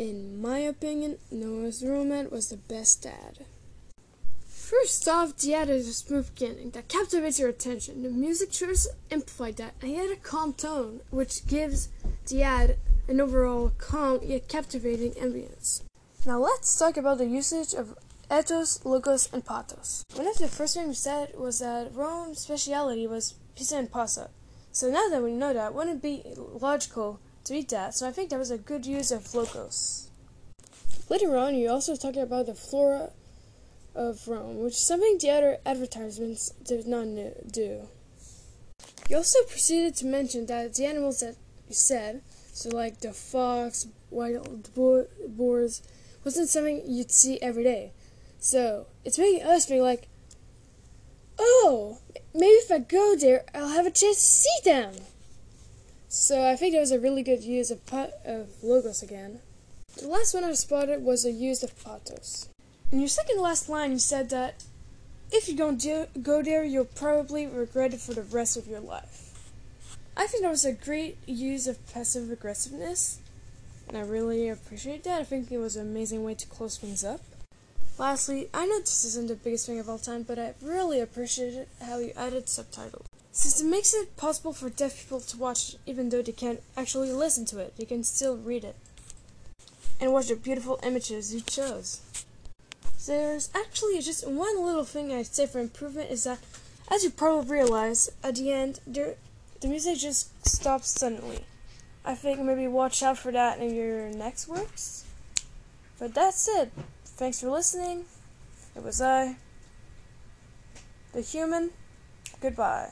In my opinion, Noah's Roman was the best dad. First off, the ad is a smooth beginning that captivates your attention. The music choice amplified that, and he had a calm tone, which gives the ad an overall calm yet captivating ambience. Now let's talk about the usage of ethos, logos, and pathos. One of the first things we said was that Rome's speciality was pizza and pasta. So now that we know that, wouldn't it be logical to eat that, so I think that was a good use of logos. Later on, you also talked about the flora of Rome, which something the other advertisements did not do. You also proceeded to mention that the animals that you said, so like the fox, wild boars, wasn't something you'd see every day. So it's making us be like, oh, maybe if I go there, I'll have a chance to see them. So I think that was a really good use of, of logos again. The last one I spotted was a use of pathos. In your second last line, you said that if you don't do, go there, you'll probably regret it for the rest of your life. I think that was a great use of passive aggressiveness, and I really appreciate that. I think it was an amazing way to close things up. Lastly, I know this isn't the biggest thing of all time, but I really appreciated how you added subtitles. Since it makes it possible for deaf people to watch even though they can't actually listen to it, they can still read it. And watch the beautiful images you chose. There's actually just one little thing I'd say for improvement is that, as you probably realize, at the end, there, the music just stops suddenly. I think maybe watch out for that in your next works. But that's it. Thanks for listening. It was I, the human. Goodbye.